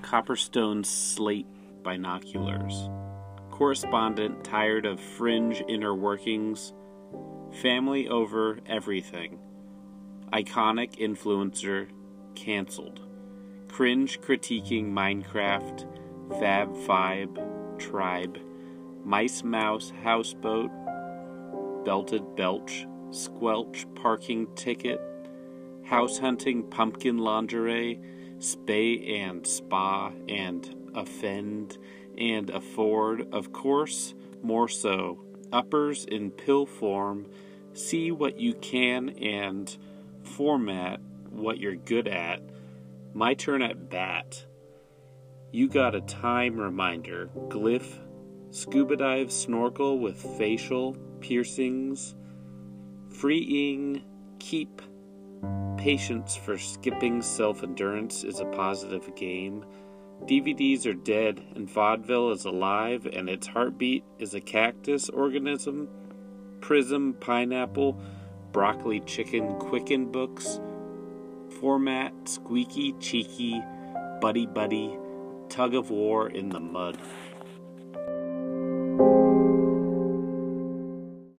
Copperstone slate binoculars. Correspondent tired of fringe inner workings. Family over everything. Iconic influencer cancelled. Cringe critiquing Minecraft. Fab Five Tribe. Mice Mouse Houseboat. Belted Belch. Squelch Parking Ticket. House Hunting Pumpkin Lingerie spay and spa and offend and afford, of course, more so. Uppers in pill form, see what you can and format what you're good at. My turn at bat. You got a time reminder. Glyph, scuba dive snorkel with facial piercings, freeing, keep Patience for skipping self endurance is a positive game. DVDs are dead, and vaudeville is alive, and its heartbeat is a cactus organism. Prism, pineapple, broccoli, chicken, quicken books. Format, squeaky, cheeky, buddy buddy, tug of war in the mud.